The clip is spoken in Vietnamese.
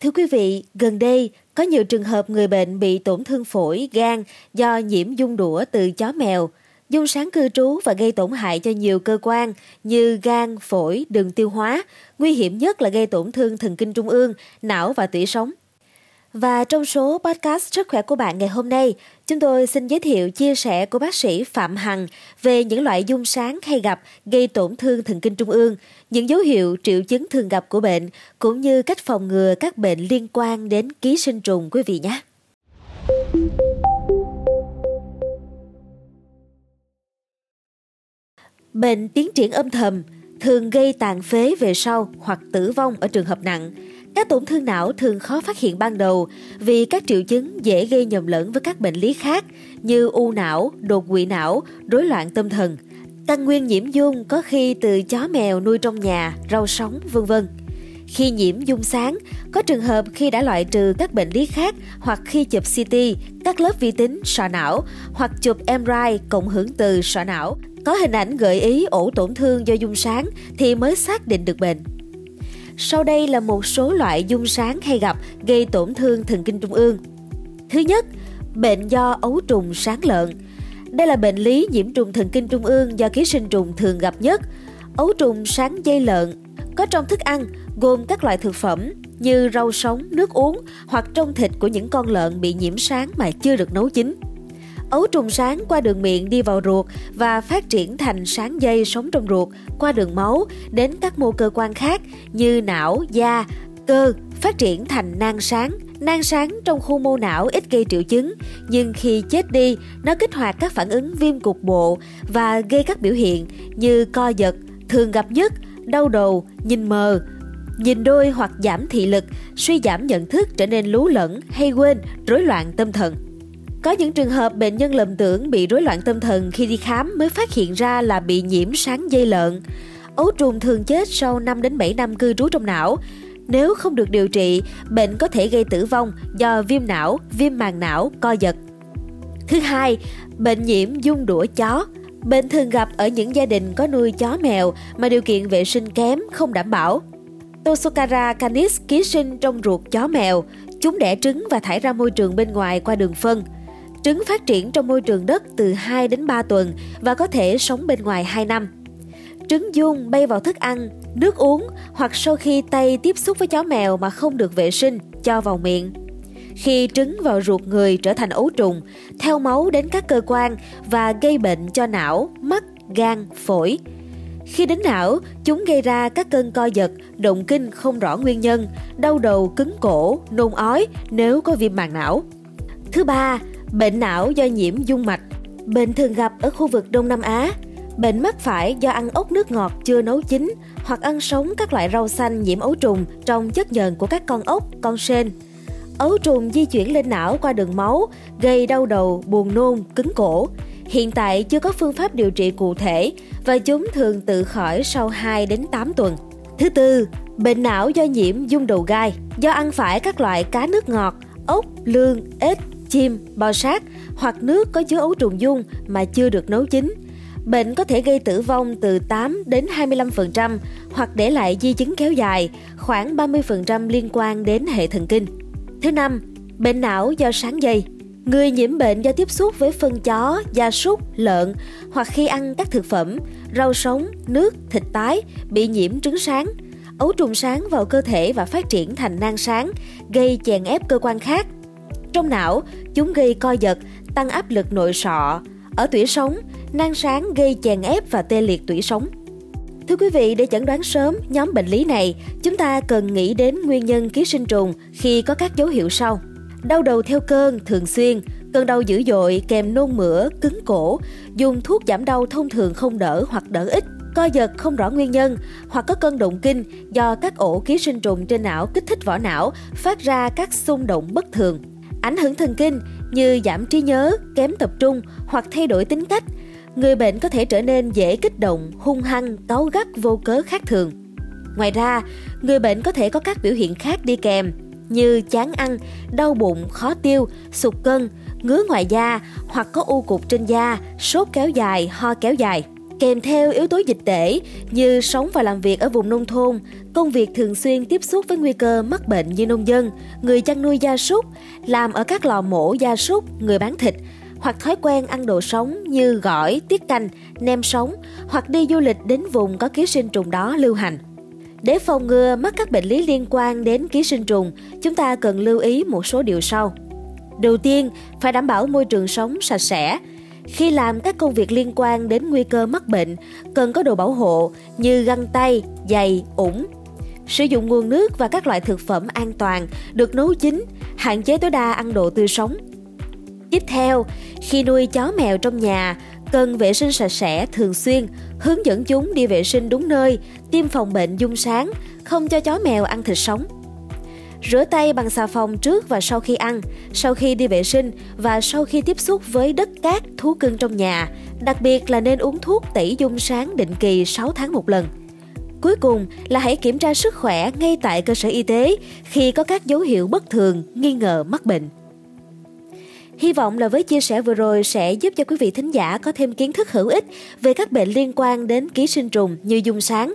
Thưa quý vị, gần đây có nhiều trường hợp người bệnh bị tổn thương phổi, gan do nhiễm dung đũa từ chó mèo. Dung sáng cư trú và gây tổn hại cho nhiều cơ quan như gan, phổi, đường tiêu hóa. Nguy hiểm nhất là gây tổn thương thần kinh trung ương, não và tủy sống. Và trong số podcast Sức khỏe của bạn ngày hôm nay, chúng tôi xin giới thiệu chia sẻ của bác sĩ Phạm Hằng về những loại dung sáng hay gặp gây tổn thương thần kinh trung ương, những dấu hiệu triệu chứng thường gặp của bệnh, cũng như cách phòng ngừa các bệnh liên quan đến ký sinh trùng quý vị nhé. Bệnh tiến triển âm thầm thường gây tàn phế về sau hoặc tử vong ở trường hợp nặng. Các tổn thương não thường khó phát hiện ban đầu vì các triệu chứng dễ gây nhầm lẫn với các bệnh lý khác như u não, đột quỵ não, rối loạn tâm thần. Căn nguyên nhiễm dung có khi từ chó mèo nuôi trong nhà, rau sống, vân vân. Khi nhiễm dung sáng, có trường hợp khi đã loại trừ các bệnh lý khác hoặc khi chụp CT, các lớp vi tính sọ não hoặc chụp MRI cộng hưởng từ sọ não có hình ảnh gợi ý ổ tổn thương do dung sáng thì mới xác định được bệnh. Sau đây là một số loại dung sáng hay gặp gây tổn thương thần kinh trung ương. Thứ nhất, bệnh do ấu trùng sáng lợn. Đây là bệnh lý nhiễm trùng thần kinh trung ương do ký sinh trùng thường gặp nhất. Ấu trùng sáng dây lợn có trong thức ăn gồm các loại thực phẩm như rau sống, nước uống hoặc trong thịt của những con lợn bị nhiễm sáng mà chưa được nấu chín. Ấu trùng sáng qua đường miệng đi vào ruột và phát triển thành sáng dây sống trong ruột qua đường máu đến các mô cơ quan khác như não, da, cơ, phát triển thành nang sáng. Nang sáng trong khu mô não ít gây triệu chứng, nhưng khi chết đi, nó kích hoạt các phản ứng viêm cục bộ và gây các biểu hiện như co giật, thường gặp nhất, đau đầu, nhìn mờ, nhìn đôi hoặc giảm thị lực, suy giảm nhận thức trở nên lú lẫn hay quên, rối loạn tâm thần. Có những trường hợp bệnh nhân lầm tưởng bị rối loạn tâm thần khi đi khám mới phát hiện ra là bị nhiễm sáng dây lợn. Ấu trùng thường chết sau 5 đến 7 năm cư trú trong não. Nếu không được điều trị, bệnh có thể gây tử vong do viêm não, viêm màng não, co giật. Thứ hai, bệnh nhiễm dung đũa chó. Bệnh thường gặp ở những gia đình có nuôi chó mèo mà điều kiện vệ sinh kém, không đảm bảo. Toxocara canis ký sinh trong ruột chó mèo. Chúng đẻ trứng và thải ra môi trường bên ngoài qua đường phân. Trứng phát triển trong môi trường đất từ 2 đến 3 tuần và có thể sống bên ngoài 2 năm. Trứng dung bay vào thức ăn, nước uống hoặc sau khi tay tiếp xúc với chó mèo mà không được vệ sinh, cho vào miệng. Khi trứng vào ruột người trở thành ấu trùng, theo máu đến các cơ quan và gây bệnh cho não, mắt, gan, phổi. Khi đến não, chúng gây ra các cơn co giật, động kinh không rõ nguyên nhân, đau đầu, cứng cổ, nôn ói nếu có viêm màng não. Thứ ba, Bệnh não do nhiễm dung mạch Bệnh thường gặp ở khu vực Đông Nam Á Bệnh mắc phải do ăn ốc nước ngọt chưa nấu chín hoặc ăn sống các loại rau xanh nhiễm ấu trùng trong chất nhờn của các con ốc, con sên. Ấu trùng di chuyển lên não qua đường máu, gây đau đầu, buồn nôn, cứng cổ. Hiện tại chưa có phương pháp điều trị cụ thể và chúng thường tự khỏi sau 2 đến 8 tuần. Thứ tư, bệnh não do nhiễm dung đầu gai, do ăn phải các loại cá nước ngọt, ốc, lương, ếch, chim, bò sát hoặc nước có chứa ấu trùng dung mà chưa được nấu chín. Bệnh có thể gây tử vong từ 8 đến 25% hoặc để lại di chứng kéo dài, khoảng 30% liên quan đến hệ thần kinh. Thứ năm, bệnh não do sáng dây. Người nhiễm bệnh do tiếp xúc với phân chó, gia súc, lợn hoặc khi ăn các thực phẩm, rau sống, nước, thịt tái bị nhiễm trứng sáng. Ấu trùng sáng vào cơ thể và phát triển thành nang sáng, gây chèn ép cơ quan khác trong não, chúng gây co giật, tăng áp lực nội sọ. Ở tủy sống, nang sáng gây chèn ép và tê liệt tủy sống. Thưa quý vị, để chẩn đoán sớm nhóm bệnh lý này, chúng ta cần nghĩ đến nguyên nhân ký sinh trùng khi có các dấu hiệu sau. Đau đầu theo cơn thường xuyên, cơn đau dữ dội kèm nôn mửa, cứng cổ, dùng thuốc giảm đau thông thường không đỡ hoặc đỡ ít, co giật không rõ nguyên nhân hoặc có cơn động kinh do các ổ ký sinh trùng trên não kích thích vỏ não phát ra các xung động bất thường. Ảnh hưởng thần kinh như giảm trí nhớ, kém tập trung hoặc thay đổi tính cách. Người bệnh có thể trở nên dễ kích động, hung hăng, cáu gắt vô cớ khác thường. Ngoài ra, người bệnh có thể có các biểu hiện khác đi kèm như chán ăn, đau bụng, khó tiêu, sụt cân, ngứa ngoài da hoặc có u cục trên da, sốt kéo dài, ho kéo dài kèm theo yếu tố dịch tễ như sống và làm việc ở vùng nông thôn, công việc thường xuyên tiếp xúc với nguy cơ mắc bệnh như nông dân, người chăn nuôi gia súc, làm ở các lò mổ gia súc, người bán thịt, hoặc thói quen ăn đồ sống như gỏi, tiết canh, nem sống, hoặc đi du lịch đến vùng có ký sinh trùng đó lưu hành. Để phòng ngừa mắc các bệnh lý liên quan đến ký sinh trùng, chúng ta cần lưu ý một số điều sau. Đầu tiên, phải đảm bảo môi trường sống sạch sẽ. Khi làm các công việc liên quan đến nguy cơ mắc bệnh, cần có đồ bảo hộ như găng tay, giày, ủng. Sử dụng nguồn nước và các loại thực phẩm an toàn, được nấu chín, hạn chế tối đa ăn đồ tươi sống. Tiếp theo, khi nuôi chó mèo trong nhà, cần vệ sinh sạch sẽ thường xuyên, hướng dẫn chúng đi vệ sinh đúng nơi, tiêm phòng bệnh dung sáng, không cho chó mèo ăn thịt sống. Rửa tay bằng xà phòng trước và sau khi ăn, sau khi đi vệ sinh và sau khi tiếp xúc với đất cát, thú cưng trong nhà. Đặc biệt là nên uống thuốc tẩy dung sáng định kỳ 6 tháng một lần. Cuối cùng là hãy kiểm tra sức khỏe ngay tại cơ sở y tế khi có các dấu hiệu bất thường, nghi ngờ mắc bệnh. Hy vọng là với chia sẻ vừa rồi sẽ giúp cho quý vị thính giả có thêm kiến thức hữu ích về các bệnh liên quan đến ký sinh trùng như dung sáng.